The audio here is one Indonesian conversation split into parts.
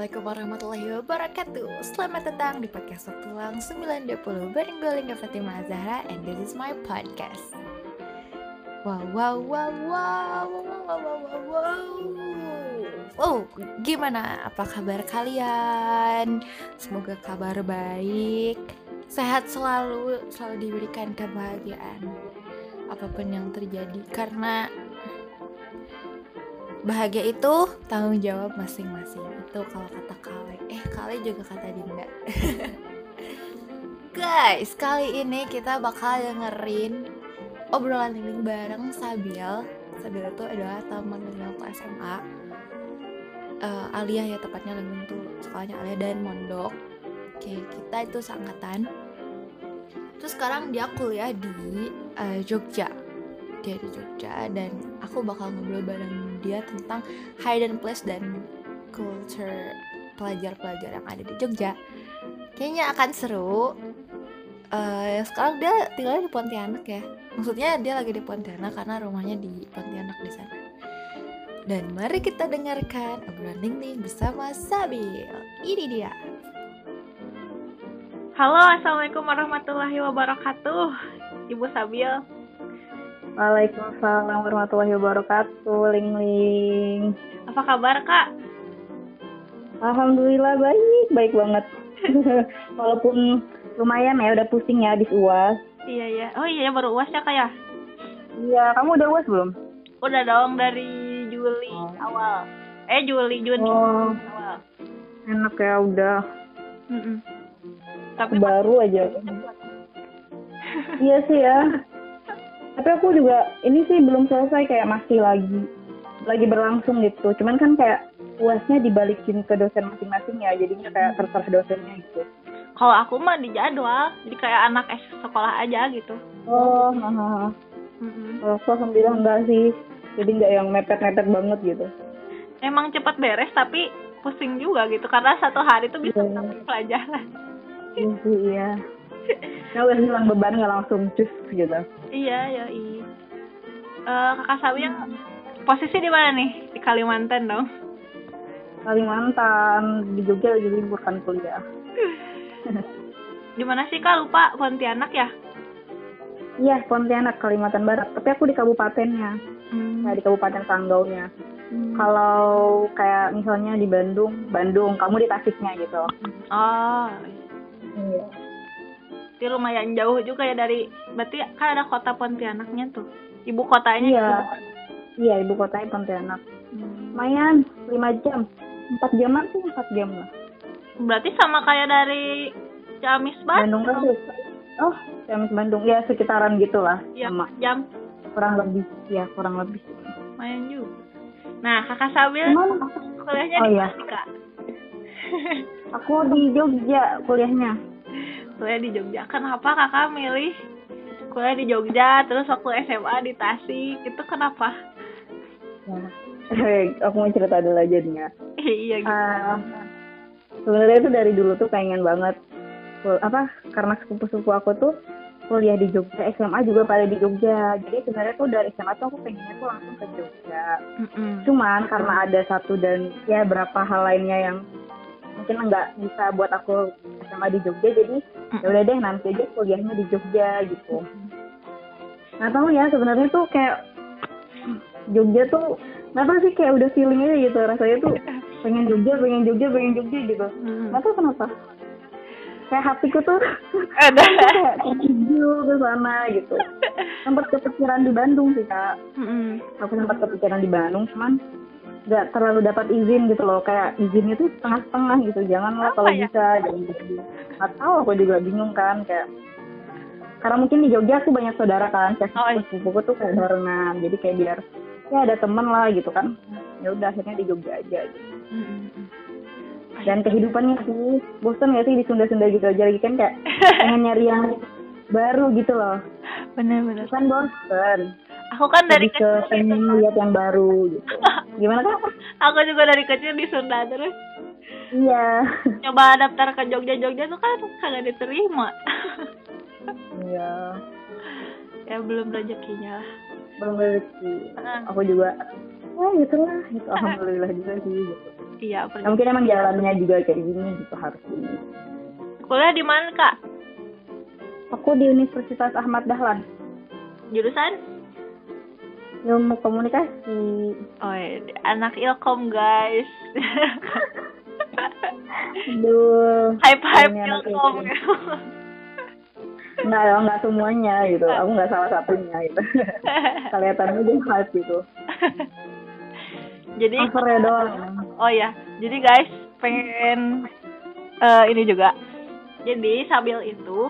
Assalamualaikum warahmatullahi wabarakatuh Selamat datang di podcast Tulang 90 Bareng gue Lingga Fatimah Zahra And this is my podcast Wow, wow, wow, wow, wow, wow, wow, wow, wow. Oh, gimana? Apa kabar kalian? Semoga kabar baik Sehat selalu, selalu diberikan kebahagiaan Apa pun yang terjadi Karena bahagia itu tanggung jawab masing-masing. Itu kalau kata Kale. Eh Kale juga kata Dinda. Guys kali ini kita bakal dengerin obrolan ini bareng Sabil. Sabil itu adalah teman dari waktu SMA uh, Alia ya tepatnya lagi tuh. Sekolahnya Alia dan Mondok. Oke kita itu seangkatan. Terus sekarang dia kuliah di uh, Jogja. Dia di Jogja dan aku bakal ngobrol bareng dia tentang hidden place dan culture pelajar-pelajar yang ada di Jogja. Kayaknya akan seru. Uh, sekarang dia tinggalnya di Pontianak ya. Maksudnya dia lagi di Pontianak karena rumahnya di Pontianak di sana. Dan mari kita dengarkan obrolan Ning bersama Sabil. Ini dia. Halo, Assalamualaikum warahmatullahi wabarakatuh Ibu Sabil Waalaikumsalam warahmatullahi wabarakatuh, Ling Ling. Apa kabar kak? Alhamdulillah baik, baik banget. Walaupun lumayan ya, udah pusing ya habis uas. Iya iya. Oh iya baru uas ya kak ya? Iya, kamu udah uas belum? Udah dong dari Juli oh. awal. Eh Juli Juni oh. awal. Enak ya udah. Mm -mm. Tapi baru aja. iya sih ya tapi aku juga ini sih belum selesai kayak masih lagi lagi berlangsung gitu. Cuman kan kayak uasnya dibalikin ke dosen masing-masing ya jadinya kayak terserah dosennya gitu. Kalau aku mah di jadwal jadi kayak anak es sekolah aja gitu. Oh hahaha. Mm-hmm. oh, alhamdulillah enggak sih. Jadi nggak yang mepet-mepet banget gitu. Emang cepat beres tapi pusing juga gitu karena satu hari tuh bisa yeah. pelajaran. Iya sih iya. Kau udah hilang beban nggak langsung cus gitu iya ya iya uh, kakak Sawi yang posisi di mana nih? Di Kalimantan dong. Kalimantan di Jogja lagi libur kan kuliah. Di mana sih kak? Lupa Pontianak ya? Iya Pontianak Kalimantan Barat. Tapi aku di kabupatennya. Hmm. nah, di Kabupaten Sanggaunya. Hmm. kalau kayak misalnya di Bandung Bandung kamu di Tasiknya gitu. Oh. Iya berarti lumayan jauh juga ya dari berarti kan ada kota Pontianaknya tuh. Ibu kotanya iya. iya ibu kotanya Pontianak. Hmm. lumayan lima jam. Empat jam sih empat jam lah. Berarti sama kayak dari Ciamis Bandung? Bandung oh Ciamis Bandung. Ya sekitaran gitulah. Ya, sama. jam. Kurang lebih. Ya kurang lebih. Lumayan juga. Nah kakak Sabil kuliahnya oh, di iya. kak? Aku di Jogja kuliahnya kuliah di Jogja kenapa kakak milih kuliah di Jogja terus waktu SMA di Tasik itu kenapa ya. aku mau cerita dulu aja nih ya iya gitu. Uh, sebenarnya itu dari dulu tuh pengen banget apa karena sepupu-sepupu aku tuh kuliah di Jogja SMA juga pada di Jogja jadi sebenarnya tuh dari SMA tuh aku pengennya tuh langsung ke Jogja mm -mm. cuman karena ada satu dan ya berapa hal lainnya yang mungkin nggak bisa buat aku SMA di Jogja jadi ya udah deh nanti aja kuliahnya di Jogja gitu. Nggak tahu ya sebenarnya tuh kayak Jogja tuh nggak tahu sih kayak udah feeling aja gitu rasanya tuh pengen Jogja pengen Jogja pengen Jogja gitu. Nggak tahu kenapa. Kayak hatiku tuh ada. kayak tertuju ke sana gitu. Sempat kepikiran di Bandung sih kak. Aku sempat kepikiran di Bandung cuman nggak terlalu dapat izin gitu loh. Kayak izinnya tuh setengah-setengah gitu. Janganlah kalau ya? bisa jangan gitu nggak tahu aku juga bingung kan kayak. Karena mungkin di Jogja aku banyak saudara kan kayak oh, iya. sepupuku tuh kayak barengan. Jadi kayak biar ya ada temen lah gitu kan. Ya udah akhirnya di Jogja aja gitu. Dan kehidupannya sih bosan gak sih di Sunda-Sunda gitu aja lagi kan kayak pengen nyari yang baru gitu loh. Bener-bener kan bosan aku kan dari Jadi kecil pengen lihat yang baru gitu. Gimana kan aku juga dari kecil di Sunda terus. Iya. Coba daftar ke Jogja Jogja tuh kan kagak diterima. Iya. Ya belum rezekinya. Belum rezeki. Aku juga ya gitu. Lah gitu alhamdulillah juga sih gitu. Iya Ya, mungkin emang jalannya juga kayak gini gitu harus gini kuliah di mana kak? Aku di Universitas Ahmad Dahlan. Jurusan ilmu komunikasi. Oh iya, anak ilkom guys. Aduh. Hype hype ilkom. Nggak ya nggak semuanya gitu. Aku nggak salah satunya gitu. Kelihatannya dia hype gitu. Jadi covernya doang. Oh ya jadi guys pengen eh, ini juga. Jadi Sabil itu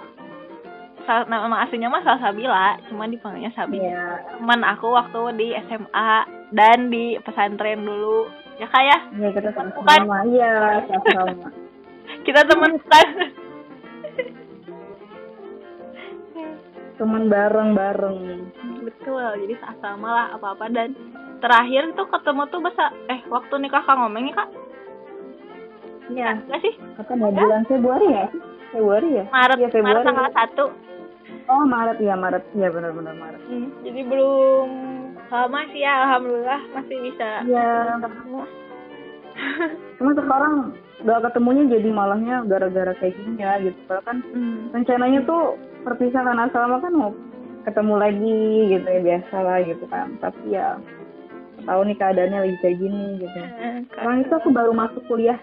nama aslinya mah Salsabila cuma dipanggilnya Sabil iya. Teman aku waktu di SMA dan di pesantren dulu. Ya kak ya? Iya kita sama Bukan. sama iya sama kita teman kan teman bareng bareng betul jadi sama lah apa apa dan terakhir tuh ketemu tuh besa eh waktu nikah kang ngomong nih kak iya. Enggak sih? Kata mau bulan Februari ya? Februari ya? Maret Iya, Februari. Maret tanggal satu. Oh Maret. Ya Maret. Iya benar-benar Maret. Hmm, jadi belum lama sih ya alhamdulillah masih bisa iya. ketemu. Cuma sekarang gak ketemunya jadi malahnya gara-gara kayak gini ya gitu. Padahal kan Hmm. rencananya tuh perpisahan asrama kan mau ketemu lagi gitu ya biasa lah gitu kan. Tapi ya tahu nih keadaannya lagi kayak gini gitu. Eh, Kak, sekarang itu aku baru masuk kuliah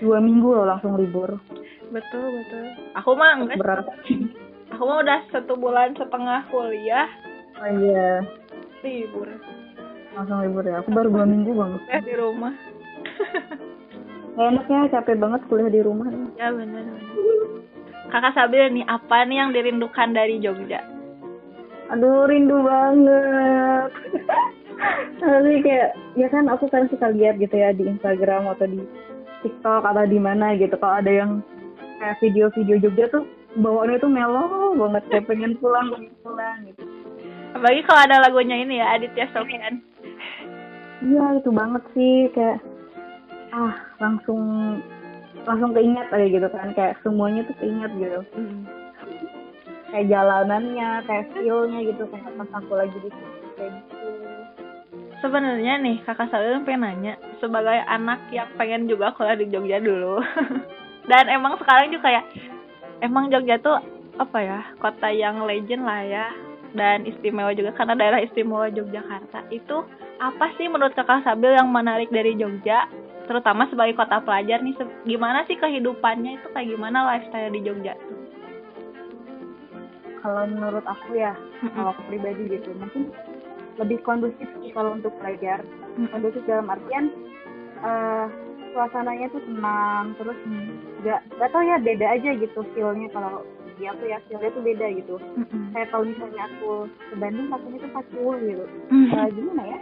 dua minggu loh langsung libur. Betul betul. Aku mah enggak. Berat. Aku mah udah satu bulan setengah kuliah. Oh iya. Libur. Langsung libur ya. Aku baru dua minggu banget. Eh di rumah. Enaknya capek banget kuliah di rumah. Ya benar benar kakak Sabil nih apa nih yang dirindukan dari Jogja? Aduh rindu banget. Tapi kayak ya kan aku kan suka lihat gitu ya di Instagram atau di TikTok atau di mana gitu. Kalau ada yang kayak video-video Jogja tuh bawaannya tuh melo banget kayak pengen pulang pengen pulang gitu. Apalagi kalau ada lagunya ini ya Aditya Sofyan. Iya itu banget sih kayak ah langsung langsung keinget aja gitu kan kayak semuanya tuh keinget gitu. Kayak jalanannya kayak feelnya gitu kayak pas aku lagi di kayak gitu sebenarnya nih kakak Sabil pengen nanya sebagai anak yang pengen juga kuliah di Jogja dulu. Dan emang sekarang juga kayak emang Jogja tuh apa ya kota yang legend lah ya dan istimewa juga karena daerah istimewa Yogyakarta. Itu apa sih menurut kakak Sabil yang menarik dari Jogja terutama sebagai kota pelajar nih? Gimana sih kehidupannya itu kayak gimana lifestyle di Jogja tuh? Kalau menurut aku ya kalau aku pribadi gitu mungkin lebih kondusif sih kalau untuk pelajar kondusif dalam artian eh suasananya tuh tenang terus nggak nggak tau ya beda aja gitu feelnya kalau di aku ya feelnya tuh beda gitu. Kayak kalau misalnya aku ke Bandung rasanya tuh pacul gitu. Eh, gimana ya?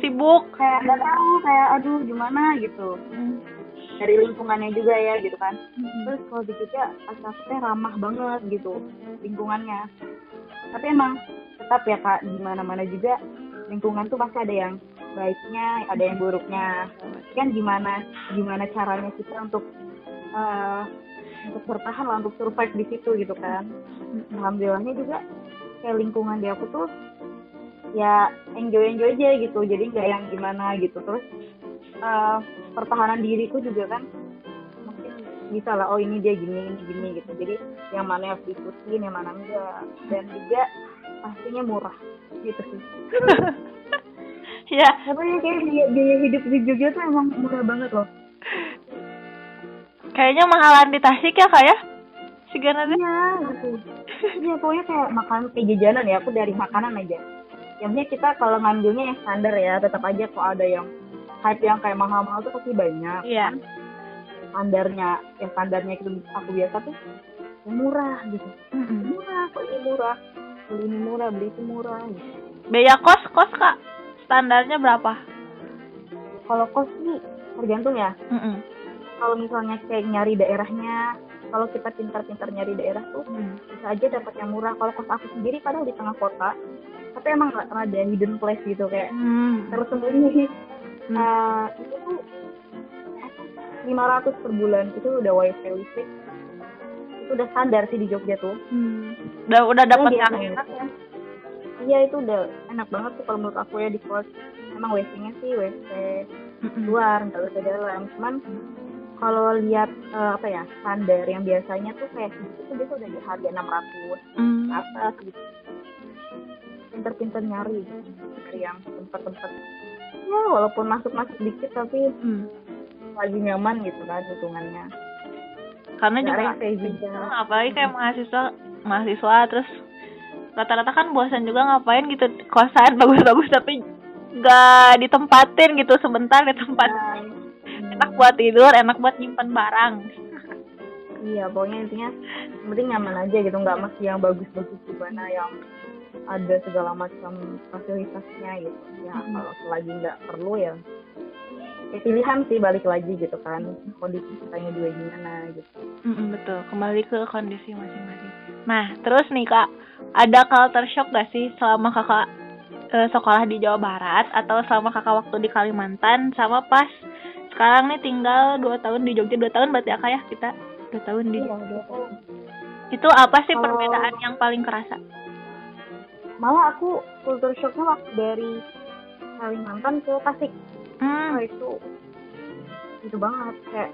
Sibuk. Kayak nggak tahu kayak aduh gimana? gitu. Dari lingkungannya juga ya gitu kan. Terus kalau di Jogja asapnya ramah banget gitu lingkungannya. Tapi emang tetap ya kak. Di mana mana juga lingkungan tuh pasti ada yang baiknya ada yang buruknya. Kan gimana gimana caranya kita untuk eh, untuk bertahan lah untuk survive di situ gitu kan. Alhamdulillahnya juga kayak lingkungan di aku tuh ya enjoy enjoy aja gitu. Jadi nggak yang gimana gitu. Terus eh, pertahanan diriku juga kan mungkin bisa lah oh ini dia gini ini gini gitu. Jadi yang mana harus diikutin yang mana enggak. Dan juga pastinya murah gitu sih. Ya. Ya kayak biaya, biaya hidup di Jogja tuh emang murah banget loh. Kayaknya mahalan di Tasik ya kak ya? Sebenarnya iya gitu. Iya pokoknya kayak makan kayak jajanan ya aku dari makanan aja. Yang penting kita kalau ngambilnya yang standar ya tetap aja kok ada yang hype yang kayak mahal-mahal tuh pasti banyak. Iya. Standarnya yang standarnya itu aku biasa tuh murah gitu. Murah kok ini murah beli ini murah beli itu murah gitu. biaya kos kos kak standarnya berapa kalau kos sih tergantung ya Mm-mm. kalau misalnya kayak nyari daerahnya kalau kita pintar-pintar nyari daerah tuh bisa aja dapat yang murah kalau kos aku sendiri padahal di tengah kota tapi emang ra- rada hidden place gitu kayak Hmm. tersembunyi Hmm. Eh, itu tuh lima ratus per bulan itu udah wifi listrik itu udah standar sih di Jogja tuh Hmm. udah udah dapat yang enak ya iya itu udah enak banget tuh kalau menurut aku ya di kos emang WC-nya sih WC luar nggak usah dalam cuman kalau lihat eh, apa ya standar yang biasanya tuh kayak segitu tuh biasa udah di harga 600 Mm. ke atas gitu pinter-pinter nyari gitu. dari yang tempat-tempat ya walaupun masuk-masuk dikit tapi Mm. lagi nyaman gitu kan hitungannya karena juga juga apalagi kayak mahasiswa mahasiswa terus rata-rata kan bosan juga ngapain gitu kosan bagus-bagus tapi nggak ditempatin gitu sebentar di tempat Nah, enak buat tidur enak buat nyimpen barang. Iya pokoknya intinya penting nyaman aja gitu nggak mesti yang bagus-bagus gimana yang ada segala macam fasilitasnya gitu. Ya Hmm. kalau selagi nggak perlu ya ya pilihan sih balik lagi gitu kan. Kondisi kitanya juga gimana gitu. Mm-mm, betul. Kembali ke kondisi masing-masing. Nah terus nih kak. Ada culture shock gak sih selama kakak eh, sekolah di Jawa Barat atau selama kakak waktu di Kalimantan sama pas sekarang nih tinggal dua tahun di Jogja dua tahun berarti ya kak ya kita? Dua tahun di Iya, dia tuh itu apa sih Kalau- perbedaan yang paling kerasa? Malah aku culture shocknya waktu dari Kalimantan ke Tasik hmm. Wah, itu itu banget kayak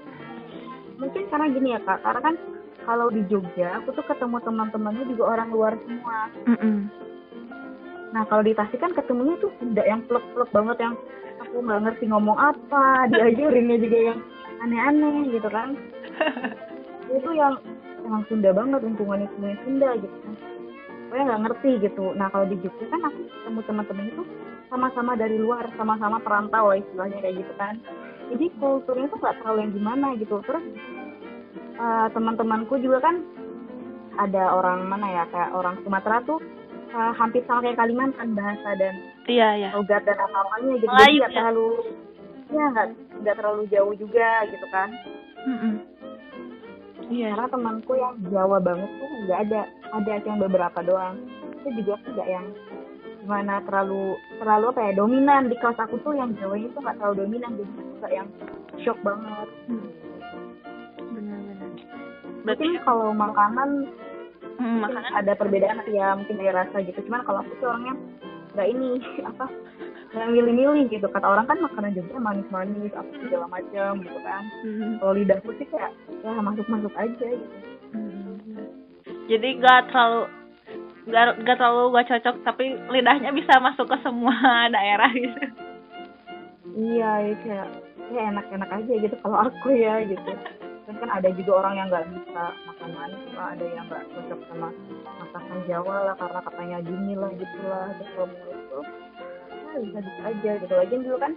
mungkin karena gini ya kak karena kan kalau di Jogja aku tuh ketemu teman-temannya juga orang luar semua Mm-mm. nah kalau di Tasik kan ketemunya tuh tidak yang plek-plek banget yang aku nggak ngerti ngomong apa diajarinnya juga yang aneh-aneh gitu kan itu yang emang Sunda banget lingkungannya semuanya Sunda gitu kan pokoknya nggak ngerti gitu nah kalau di Jogja kan aku ketemu teman-teman itu sama-sama dari luar sama-sama perantau lah istilahnya kayak gitu kan. Jadi kulturnya tuh nggak terlalu yang gimana gitu. Terus eh, teman-temanku juga kan ada orang mana ya kayak orang Sumatera tuh eh, hampir sama kayak Kalimantan bahasa dan iya ya logat dan apa-apanya gitu Melayu jadi nggak ya? terlalu ya nggak nggak terlalu jauh juga gitu kan. Mm-mm. iya. Karena temanku yang Jawa banget tuh nggak ada ada cuma beberapa doang. Itu juga nggak yang gimana terlalu terlalu apa ya dominan. Di kelas aku tuh yang Jawa itu nggak terlalu dominan. Jadi aku nggak yang shock banget. Benar-benar. Berarti mungkin kalau makanan mm, mungkin makanan? ada perbedaan sih ya mungkin dari rasa gitu. Cuman kalau aku tuh orangnya nggak ini apa nggak milih-milih gitu. Kata orang kan makanan Jogja manis-manis apa segala macam gitu kan. Mm, kalau lidahku sih kayak ya masuk-masuk aja gitu. Mm. jadi gak terlalu gak, gak terlalu gak cocok tapi lidahnya bisa masuk ke semua daerah gitu. Iya ya kayak ya enak-enak aja gitu kalau aku ya gitu. Kan kan ada juga orang yang nggak bisa makan manis lah ada yang nggak cocok sama masakan Jawa lah karena katanya gini lah gitu lah terus kalau menurutku ya bisa bisa aja gitu. Lagi dulu kan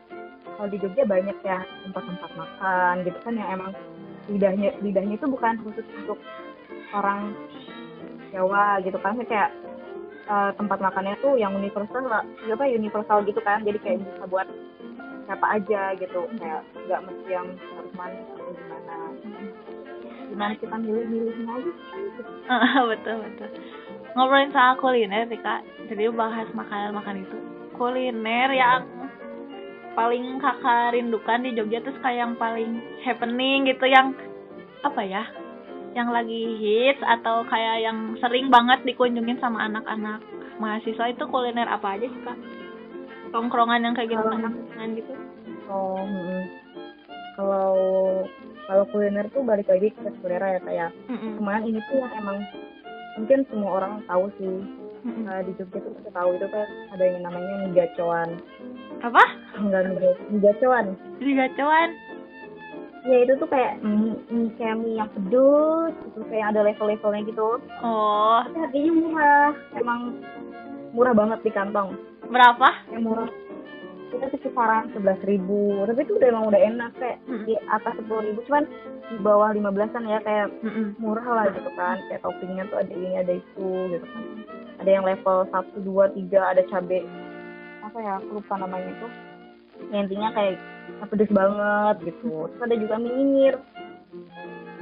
kalau di Jogja banyak ya tempat-tempat makan gitu kan yang emang lidahnya lidahnya itu bukan khusus untuk orang Jawa gitu kan. Kayak eh, tempat makannya tuh yang universal apa universal gitu kan. Jadi kayak bisa buat siapa aja gitu. Kayak nggak mesti yang harus manis atau gimana. Gimana kita milih-milihnya aja sih, gitu. betul betul. Ngobrolin soal kuliner nih kak. Jadi bahas makanan makan itu. Kuliner yang paling kakak rindukan di Jogja terus kayak yang paling happening gitu yang apa ya yang lagi hits atau kayak yang sering banget dikunjungin sama anak-anak mahasiswa itu kuliner apa aja sih kak? Tongkrongan yang kayak gitu tongkrongan gitu. Oh mm, kalau kalau kuliner tuh balik lagi ke selera ya kayak Mm-mm. cuman ini tuh yang emang mungkin semua orang tahu sih. Mm-mm. Nah, di Jogja tuh kita tahu itu kan ada yang namanya mie gacoan apa? Enggak mie, ga- ya itu tuh kayak mie, mie kayak mie yang pedes itu kayak ada level-levelnya gitu. Oh. Tapi harganya murah. Emang murah banget di kantong. Berapa? Yang murah. Kita tuh kisaran sebelas ribu. Tapi itu udah emang udah enak kayak Mm-mm. di atas sepuluh ribu. Cuman di bawah lima belasan ya kayak Mm-mm. murah lah gitu kan. Kayak toppingnya tuh ada ini ada itu gitu kan. Ada yang level satu dua tiga ada cabe apa ya? Aku lupa namanya itu ya, intinya kayak pedes banget gitu. Terus ada juga mie nyinyir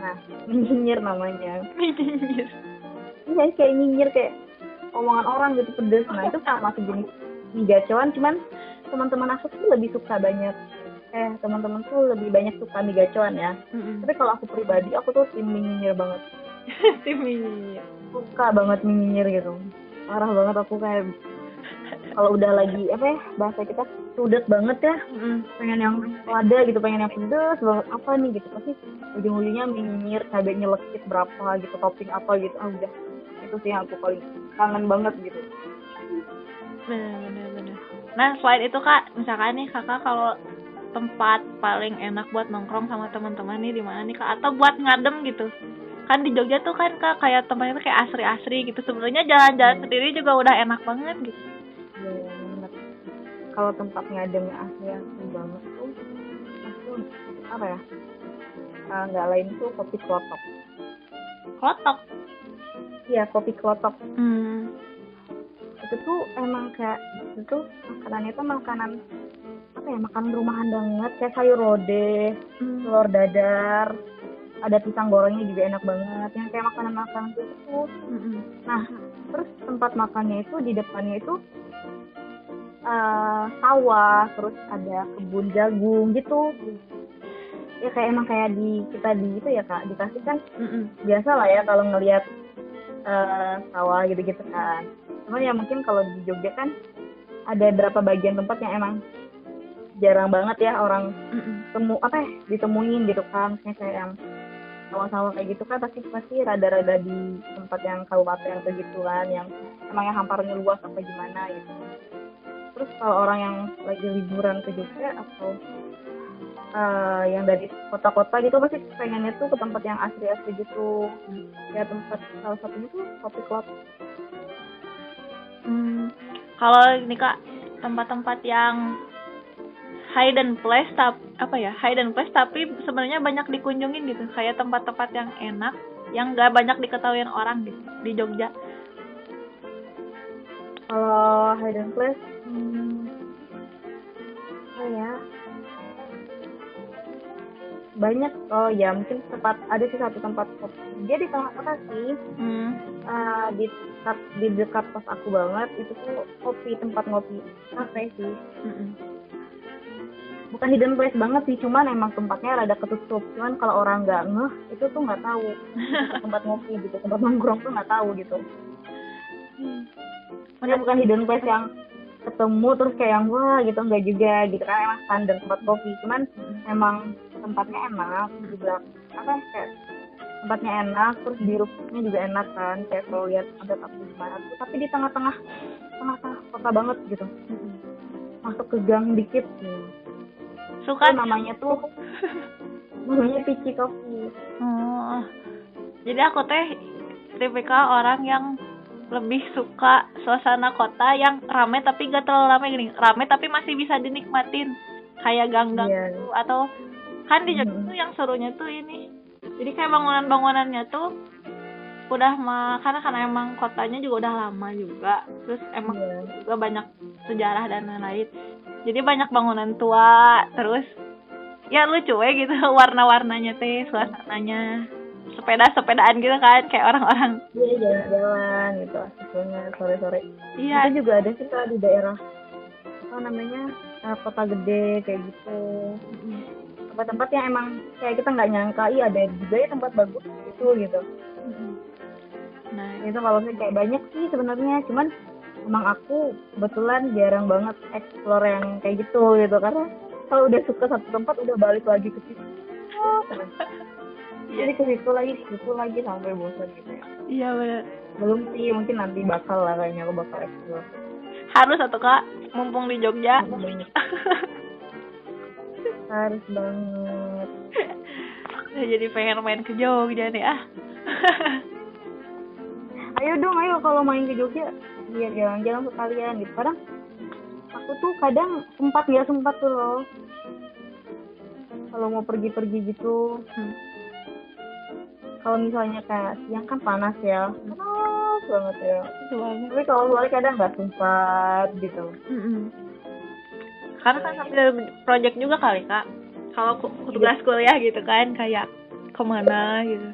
nah mie nyinyir namanya. Minggir. iya kayak nyinyir kayak omongan orang gitu pedes. Nah itu sama sejenis mie gacoan cuman teman-teman aku tuh lebih suka banyak eh teman-teman tuh lebih banyak suka mie gacoan ya. Mm-mm. tapi kalau aku pribadi aku tuh tim mie nyinyir banget. Si minggir. Suka banget mie nyinyir gitu. Parah banget aku kayak kalau udah lagi apa ya bahasa kita sudet banget ya. Mm-mm. pengen yang lada gitu pengen yang pedes banget apa nih gitu. Pasti ujung-ujungnya minir cabai nyelekit berapa gitu topping apa gitu. Ah udah. Itu sih yang aku paling kangen banget gitu. Bener bener bener. Nah selain itu kak misalkan nih kakak kalau tempat paling enak buat nongkrong sama teman-teman nih di mana nih kak? Atau buat ngadem gitu. Kan di Jogja tuh kan kak kayak tempatnya tuh kayak asri-asri gitu. Sebenarnya jalan-jalan sendiri juga udah enak banget gitu kalau tempat ngadem yang asli asli banget tuh apa ya? Ah, nggak lain tuh kopi klotok. Klotok? Iya kopi klotok. Hmm. itu tuh emang kayak itu tuh makanannya tuh makanan apa ya makanan rumahan banget. Kayak sayur lodeh Hmm. telur dadar ada pisang gorengnya juga enak banget. Yang kayak makanan makanan itu tuh. Mm-mm. nah terus tempat makannya itu di depannya itu eh, sawah terus ada kebun jagung gitu ya kayak emang kayak di kita di itu ya kak dikasih kan Mm-mm. biasa lah ya kalau ngelihat eh, sawah gitu-gitu kan cuman ya mungkin kalau di Jogja kan ada beberapa bagian tempat yang emang jarang banget ya orang Mm-mm. temu apa ya ditemuin gitu kan misalnya kayak yang sawah-sawah kayak gitu kan pasti pasti rada-rada di tempat yang kabupaten atau gitu kan yang emang yang hamparnya luas apa gimana gitu terus kalau orang yang lagi liburan ke Jogja atau eh, yang dari kota-kota gitu pasti pengennya tuh ke tempat yang asri-asri gitu. Ya tempat salah satunya tuh kopi club. Hmm, kalau ini kak tempat-tempat yang hidden place tap apa ya hidden place tapi sebenarnya banyak dikunjungin gitu. Kayak tempat-tempat yang enak yang gak banyak diketahui orang gitu di Jogja. Kalau hidden place apa ya. Banyak. Oh ya mungkin tempat ada sih satu tempat kopi dia di tengah kota sih. Hmm. Eh, di dekat di dekat pos aku banget. Itu tuh kopi tempat ngopi kafe sih. Mm-mm. bukan hidden place banget sih cuman emang tempatnya rada ketutup. Cuman kalau orang nggak ngeh itu tuh nggak tahu. Tempat ngopi gitu tempat nongkrong tuh nggak tahu gitu. Maksudnya bukan hidden place yang ketemu terus kayak yang wah gitu enggak juga gitu kan emang standar tempat kopi. Cuman emang tempatnya enak juga apa ya, kayak tempatnya enak terus di rooftopnya juga enak kan kayak kalau lihat ada tapu gimana tapi di tengah-tengah tengah-tengah kota banget gitu. Masuk ke gang dikit. Gitu. suka? Itu namanya tuh namanya Pici Coffee oh. jadi aku teh tipikal orang yang lebih suka suasana kota yang rame tapi gak terlalu rame gini rame tapi masih bisa dinikmatin kayak gang-gang Iya. gitu atau kan di Jogja Mhm. tuh yang serunya tuh ini jadi kayak bangunan-bangunannya tuh udah mah karena karena emang kotanya juga udah lama juga terus emang Iya. juga banyak sejarah dan lain-lain jadi banyak bangunan tua terus ya lucu ya gitu warna-warnanya teh suasananya sepeda-sepedaan gitu kan kayak orang-orang Iya jalan-jalan gitu asik banget sore-sore. iya Itu juga ada sih Kak, di daerah apa namanya eh, kota gede kayak gitu. Tempat-tempat yang emang kayak kita nggak nyangka, iya ada juga ya tempat bagus gitu gitu. nah Itu kalau saya kayak banyak sih sebenarnya, cuman emang aku kebetulan jarang banget explore yang kayak gitu gitu karena kalau udah suka satu tempat udah balik lagi ke situ. Oh, Jadi ke situ lagi, ke situ lagi sampai bosan gitu ya. iya bener Belum sih, mungkin nanti bakal lah kayaknya aku bakal explore. harus satu kak mumpung di Jogja Banget. Harus banget. Udah jadi pengen main ke Jogja nih ah Ayo dong, ayo kalau main ke Jogja, biar jalan-jalan sekalian gitu. Kadang aku tuh kadang sempat nggak sempat tuh loh. Kalau mau pergi-pergi gitu. Hmm. Kalau misalnya kayak siang kan panas ya, panas banget ya. banget Tapi kalau sore kadang nggak sempat gitu. Mm-mm. Karena kan sambil project juga kali kak. Kalau tugas kuliah gitu kan kayak ke mana gitu.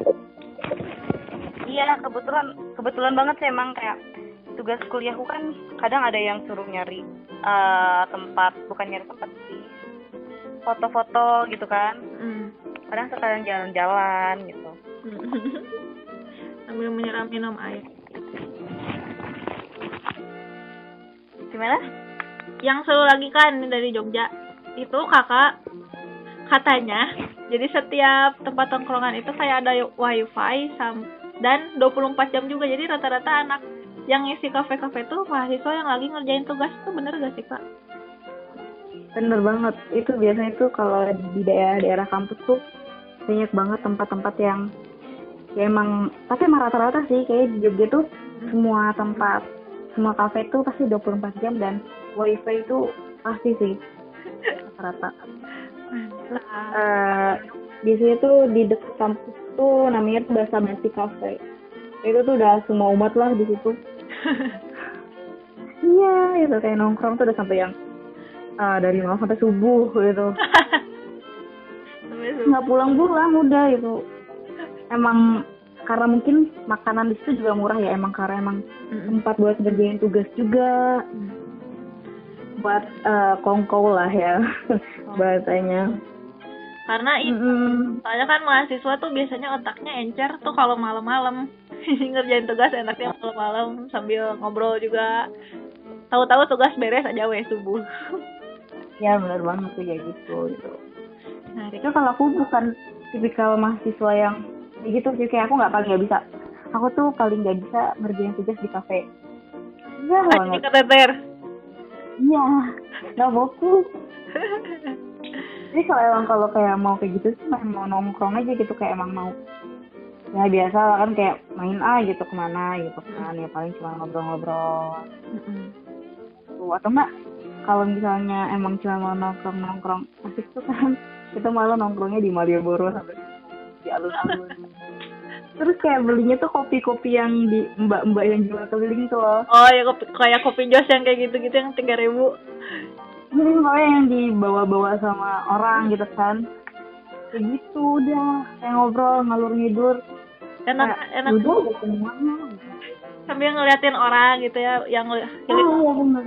Iya, kebetulan kebetulan banget sih emang kayak tugas kuliahku kan kadang ada yang suruh nyari eh, tempat, bukan nyari tempat sih. Foto-foto gitu kan. Mm. Kadang sekalian jalan-jalan gitu. sambil menyeram minum air. gimana yang seru lagi kan dari Jogja itu kakak katanya jadi setiap tempat tongkrongan itu kayak ada wifi sam dan 24 jam juga jadi rata-rata anak yang ngisi kafe-kafe tuh mahasiswa yang lagi ngerjain tugas itu bener gak sih kak? Bener banget. Itu biasanya tuh kalau di daerah-daerah kampus tuh banyak banget tempat-tempat yang ya emang tapi emang rata-rata sih kayak di Jogja tuh semua tempat semua kafe tuh pasti 24 jam dan wifi itu pasti sih rata-rata. Uh, biasanya tuh di dekat kampus tuh namanya tuh Basa Basi Cafe. Itu tuh udah semua umat lah di situ. iya, itu kayak nongkrong tuh udah sampai yang uh, dari malam sampai subuh gitu. Nggak pulang-pulang udah itu. Emang karena mungkin makanan di situ juga murah ya emang karena emang tempat buat ngerjain tugas juga. Buat uh, kongkow lah ya oh. bahasanya. Karena itu mm-hmm. soalnya kan mahasiswa tuh biasanya otaknya encer tuh kalau malam-malam. Ngerjain tugas enaknya malam-malam sambil ngobrol juga. Tahu-tahu tugas beres aja weh subuh. Ya benar banget tuh ya gitu gitu. Nah itu kalau aku bukan tipikal mahasiswa yang ya gitu sih kayak aku nggak paling nggak bisa. Aku tuh paling nggak bisa ngerjain tugas di kafe. Iya banget. keteter iya nggak fokus. Jadi kalau emang kalau kayak mau kayak gitu sih mau nongkrong aja gitu kayak emang mau. Ya biasa lah kan kayak main ah gitu ke mana gitu kan. Ya paling cuma ngobrol-ngobrol. Tuh atau enggak kalau misalnya emang cuma mau nongkrong nongkrong asik tuh kan. Kita malah nongkrongnya di Malioboro sampai di alun-alun. Terus kayak belinya tuh kopi-kopi yang di mbak-mbak yang jual keliling tuh loh. Oh ya kopi, kayak kopi jos yang kayak gitu-gitu yang tiga ribu. Ini pokoknya yang dibawa-bawa sama orang gitu kan. Kayak gitu udah kayak ngobrol ngalur ngidur. Enak kayak, enak. semuanya sambil ngeliatin orang gitu ya yang oh, iya bener.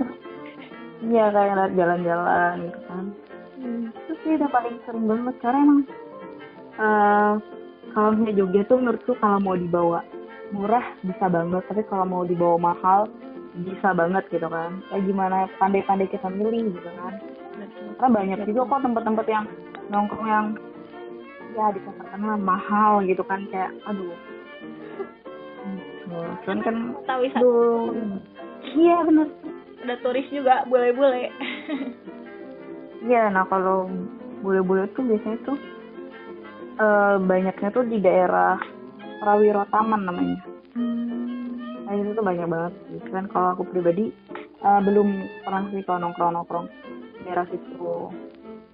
Iya kayak ngeliat jalan-jalan gitu kan. Hmm. terus sih udah paling sering banget karena emang uh, kalau misalnya Jogja tuh menurutku kalau mau dibawa murah bisa banget. Tapi kalau mau dibawa mahal bisa banget gitu kan. Kayak gimana pandai-pandai kita milih gitu kan. Karena banyak juga kok tempat-tempat yang nongkrong yang ya dikatakan mahal gitu kan. Kayak aduh. Kan kan tahu aduh. Iya benar ada turis juga boleh-boleh. Iya nah kalau boleh-boleh tuh biasanya tuh uh, banyaknya tuh di daerah Rawiro Taman namanya. Nah itu tuh banyak banget. Kan kalau aku pribadi uh, belum pernah sih kalau nongkrong nongkrong daerah situ.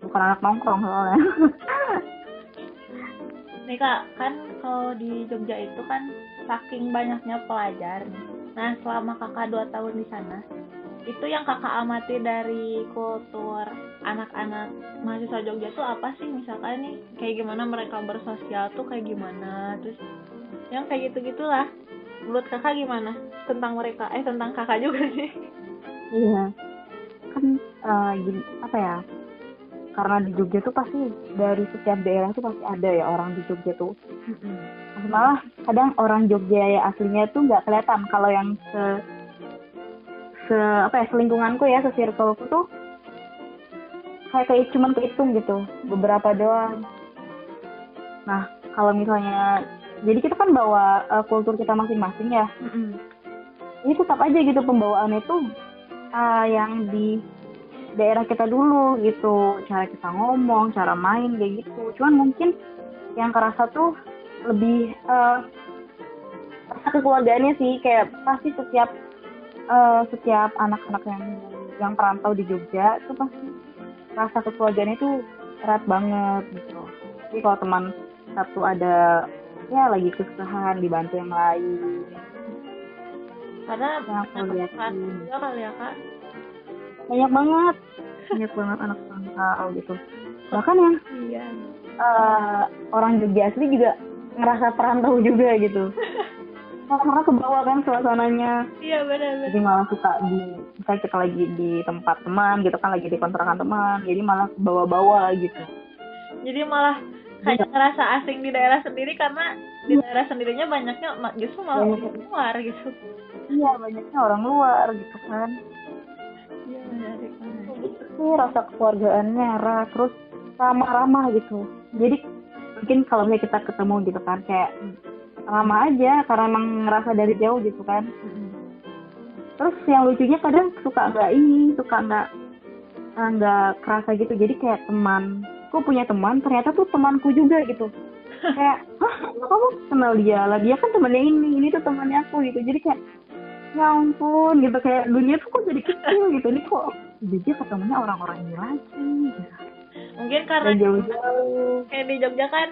Bukan anak nongkrong soalnya. Nih kak, kan kalau di Jogja itu kan saking banyaknya pelajar. Nah selama kakak dua tahun di sana, itu yang kakak amati dari kultur anak-anak mahasiswa Jogja tuh apa sih? Misalkan nih kayak gimana mereka bersosial tuh kayak gimana? Terus yang kayak gitu gitulah menurut kakak gimana tentang mereka? Eh tentang kakak juga sih. Iya. Kan uh, gini apa ya? Karena di Jogja tuh pasti dari setiap daerah tuh pasti ada ya orang di Jogja tuh. Malah kadang orang Jogja ya aslinya tuh nggak kelihatan. Kalau yang se se apa ya selingkunganku ya se circleku tuh kayak kayak cuman kehitung gitu beberapa doang. Nah kalau misalnya jadi kita kan bawa uh, kultur kita masing-masing ya. Mm-hmm. ini tetap aja gitu pembawaannya itu uh, yang di daerah kita dulu gitu. Cara kita ngomong cara main kayak gitu. Cuman mungkin yang kerasa tuh lebih uh, rasa kekeluargaannya sih kayak pasti setiap uh, setiap anak-anak yang yang perantau di Jogja itu pasti rasa kekeluargaan itu erat banget gitu jadi kalau teman satu ada ya lagi kesusahan dibantu yang lain. Karena yang aku lihat juga kali ya kak. Banyak banget. Banyak banget anak perantau gitu. Bahkan yang iya. uh, orang Jogja asli juga ngerasa perantau juga gitu karena ke bawah kan suasananya iya benar jadi malah suka di misalnya kita lagi di tempat teman gitu kan lagi di kontrakan teman jadi malah ke bawah-bawah gitu jadi malah kayak ya. ngerasa asing di daerah sendiri karena di iya. daerah sendirinya banyaknya justru malah orang luar gitu iya banyaknya orang luar gitu kan Iya menarik. rasa keluargaannya Ra. terus ramah-ramah gitu jadi mungkin kalau misalnya kita ketemu gitu kan kayak ramah aja karena emang ngerasa dari jauh gitu kan. Terus yang lucunya kadang suka nggak ini suka nggak eh, nggak kerasa gitu. Jadi kayak teman aku punya teman ternyata tuh temanku juga gitu. Kayak hah kamu kenal dia? Lah dia kan temannya ini ini tuh temannya aku gitu. Jadi kayak ya ampun gitu. Kayak dunia tuh kok jadi kecil gitu. Ini kok dia ketemunya orang-orang ini lagi gitu. Mungkin karena jauh-jauh. kayak di Jogja kan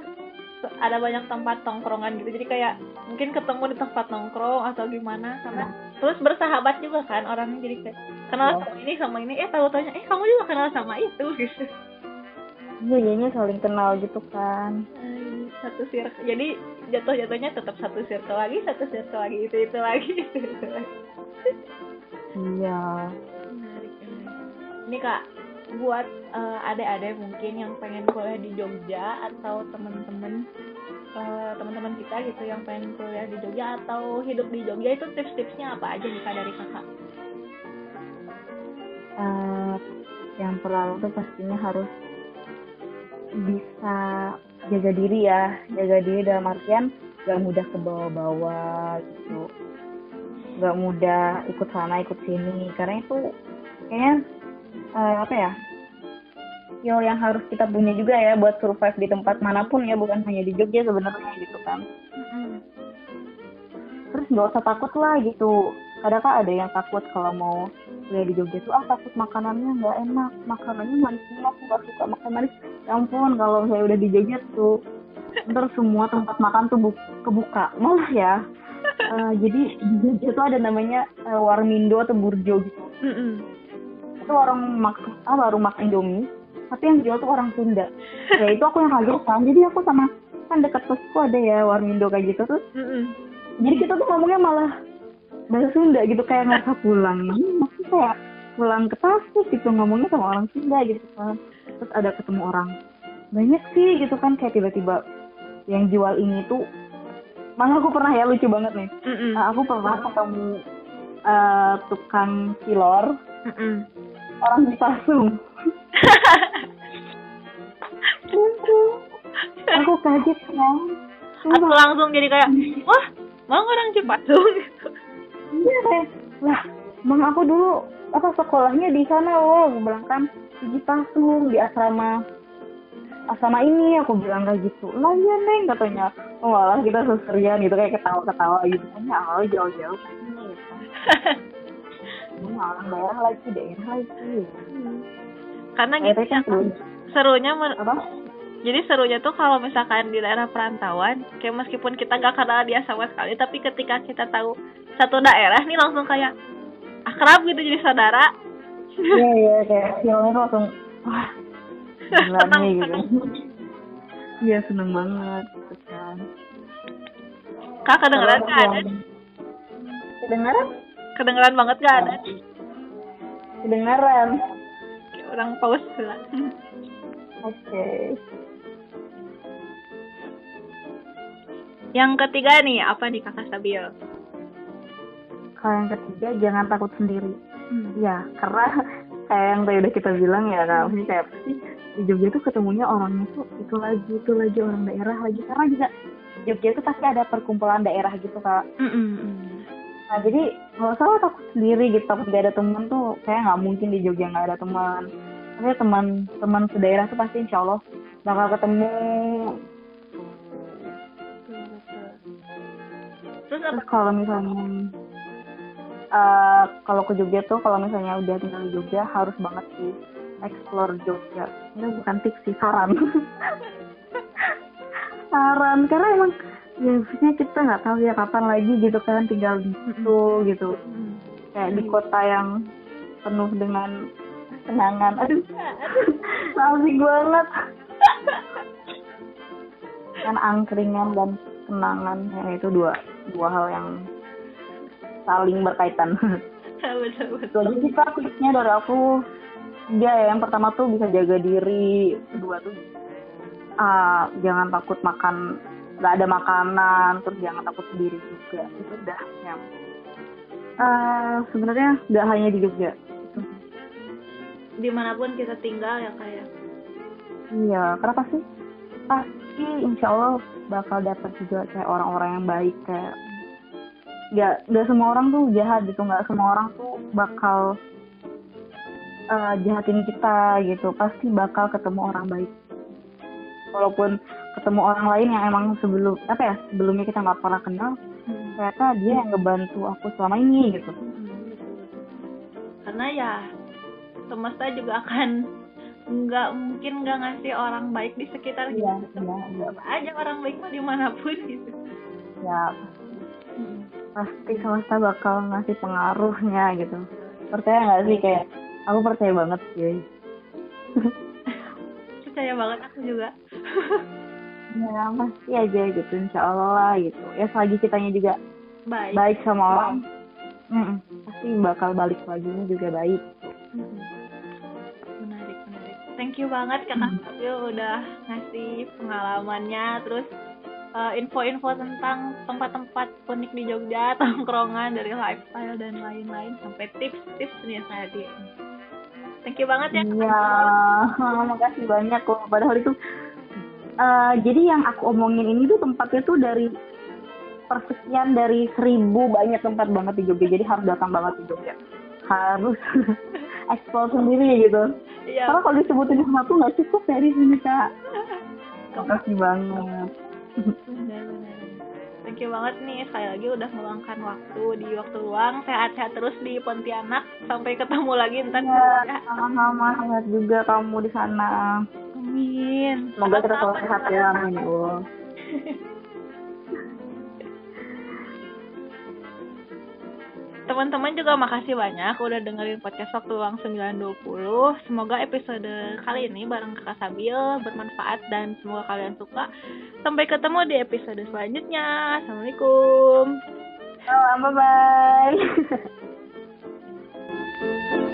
ada banyak tempat tongkrongan gitu. Jadi kayak mungkin ketemu di tempat nongkrong atau gimana karena terus bersahabat juga kan orangnya. Jadi kayak kenal Iya. sama ini sama ini. Eh tahu taunya eh kamu juga kenal sama itu gitu. Iya jadinya saling kenal gitu kan. Satu circle. Jadi jatuh jatuhnya tetap satu circle lagi satu circle lagi itu itu lagi itu itu lagi. Iya. Ini kak buat eh, adik-adik mungkin yang pengen kuliah di Jogja atau teman-teman eh, teman-teman kita gitu yang pengen kuliah di Jogja atau hidup di Jogja itu tips-tipsnya apa aja kak dari kakak? Eh, yang pertama tuh pastinya harus bisa jaga diri ya jaga diri dalam artian gak mudah ke bawah-bawah gitu gak mudah ikut sana ikut sini karena itu kayaknya eh, apa ya? Skill yang harus kita punya juga ya buat survive di tempat mana pun ya bukan hanya di Jogja sebenarnya gitu kan. Terus nggak usah takut lah gitu. Kadang kan ada yang takut kalau mau kuliah di Jogja tuh ah takut makanannya nggak enak makanannya manis semua aku nggak suka makan manis. Ya ampun kalau saya udah di Jogja tuh ntar semua tempat makan tuh bu- kebuka. Malah ya. Eh, jadi di Jogja tuh ada namanya eh, Warmindo atau Burjo gitu itu warung mak ah, warung mak Indomie. Tapi yang jual tuh orang Sunda. Ya itu aku yang kaget kan. Jadi aku sama kan dekat kosku ada ya Warmindo kayak gitu tuh. Jadi kita tuh ngomongnya malah bahasa Sunda gitu kayak ngerasa pulang. Ini masih kayak pulang ke Tasik gitu ngomongnya sama orang Sunda gitu kan. Terus ada ketemu orang banyak sih gitu kan kayak tiba-tiba yang jual ini tuh malah aku pernah ya lucu banget nih. Nah, aku pernah ketemu eh, tukang silor orang Pasung aku kaget kan Atau langsung jadi kayak wah mau orang Cipatung gitu. Iya kayak lah, bang aku dulu apa sekolahnya di sana loh, aku bilang kan di Pasung di asrama asrama ini. Aku bilang kayak gitu. Lah iya neng katanya, oh malah kita seserian gitu kayak ketawa-ketawa gitu. Kan ya jauh-jauh. gitu. Ini orang daerah lagi daerah lagi. Karena Eh, gitu kan ya, serunya men- apa? jadi serunya tuh kalau misalkan di daerah perantauan kayak meskipun kita gak kenal dia sama sekali tapi ketika kita tahu satu daerah nih langsung kayak akrab gitu jadi saudara Iya iya kayak feelnya tuh langsung wah Senang, nih gitu. Iya seneng banget gitu kan. kak kedengeran yang- Kedengeran? Kedengeran banget gak ada Kedengeran. Kayak orang pause lah Oke. yang ketiga nih apa nih kakak Sabil Kalau yang ketiga jangan takut sendiri. Hmm. Ya, karena kayak yang tadi udah kita bilang ya, Kak. Maksudnya kayak pasti di Jogja tuh ketemunya orangnya tuh itu lagi, itu lagi orang daerah lagi. Karena juga Jogja itu pasti ada perkumpulan daerah gitu, Kak. Nah, jadi nggak usah lah takut sendiri gitu, takut gak ada teman tuh kayak nggak mungkin di Jogja nggak ada teman. Tapi teman teman sedaerah tuh pasti insya Allah bakal ketemu. terus apa Terus kalau misalnya eh kalau ke Jogja tuh kalau misalnya udah tinggal di Jogja harus banget sih explore Jogja. Itu bukan tips sih saran. saran karena emang ya maksudnya kita nggak tahu ya kapan lagi gitu kan tinggal di situ gitu. Kayak di kota yang penuh dengan kenangan. Aduh, asik banget. kan angkringan dan kenangan ya itu dua dua hal yang saling berkaitan. betul sih kak tipsnya dari aku tiga ya yang pertama tuh bisa jaga diri kedua tuh ah, jangan takut makan nggak ada makanan terus jangan takut sendiri juga. Itu udah yang Eh, sebenarnya nggak hanya di Jogja. Di mana pun kita tinggal ya kayak Iya, kenapa sih? Pasti insya Allah bakal dapat juga kayak orang-orang yang baik kayak nggak nggak semua orang tuh jahat gitu. Nggak semua orang tuh bakal eh, jahatin kita gitu. Pasti bakal ketemu orang baik. Walaupun ketemu orang lain yang emang sebelum apa ya sebelumnya kita nggak pernah kenal ternyata dia yang ngebantu aku selama ini gitu. Karena ya semesta juga akan nggak mungkin nggak ngasih orang baik di sekitar Iya, kita. iya, iya. Tetap aja orang baik mah di mana pun gitu. Ya. Pasti semesta bakal ngasih pengaruhnya gitu. Percaya nggak sih kayak aku percaya banget sih percaya banget aku juga ya pasti aja gitu insya Allah lah gitu. Ya selagi kitanya juga baik. baik sama orang mm, pasti bakal balik lagi juga baik. Menarik menarik. Thank you banget kakak Hmm. Fadil udah ngasih pengalamannya terus uh, info-info tentang tempat-tempat unik di Jogja tongkrongan dari lifestyle dan lain-lain sampai tips-tips nih tadi thank you banget ya iya makasih banyak kok padahal itu eh, jadi yang aku omongin ini tuh tempatnya tuh dari persekian dari seribu banyak tempat banget di Jogja. Jadi harus datang banget di Jogja. Harus eksplor sendiri gitu. Iya. Karena kalau disebutin satu nggak cukup dari sini kak. Makasih banget. Benar-benar thank you banget nih. Sekali lagi udah meluangkan waktu di waktu luang. Sehat-sehat terus di Pontianak. Sampai ketemu lagi ntar di ya. sama-sama. Sehat juga kamu di sana amin semoga kita selalu sehat ya amin ya Allah Teman-teman juga makasih banyak udah dengerin podcast Waktu Luang 920. Semoga episode kali ini bareng Kakak Sabil bermanfaat dan semoga kalian suka. Sampai ketemu di episode selanjutnya. Assalamualaikum. Salam, bye bye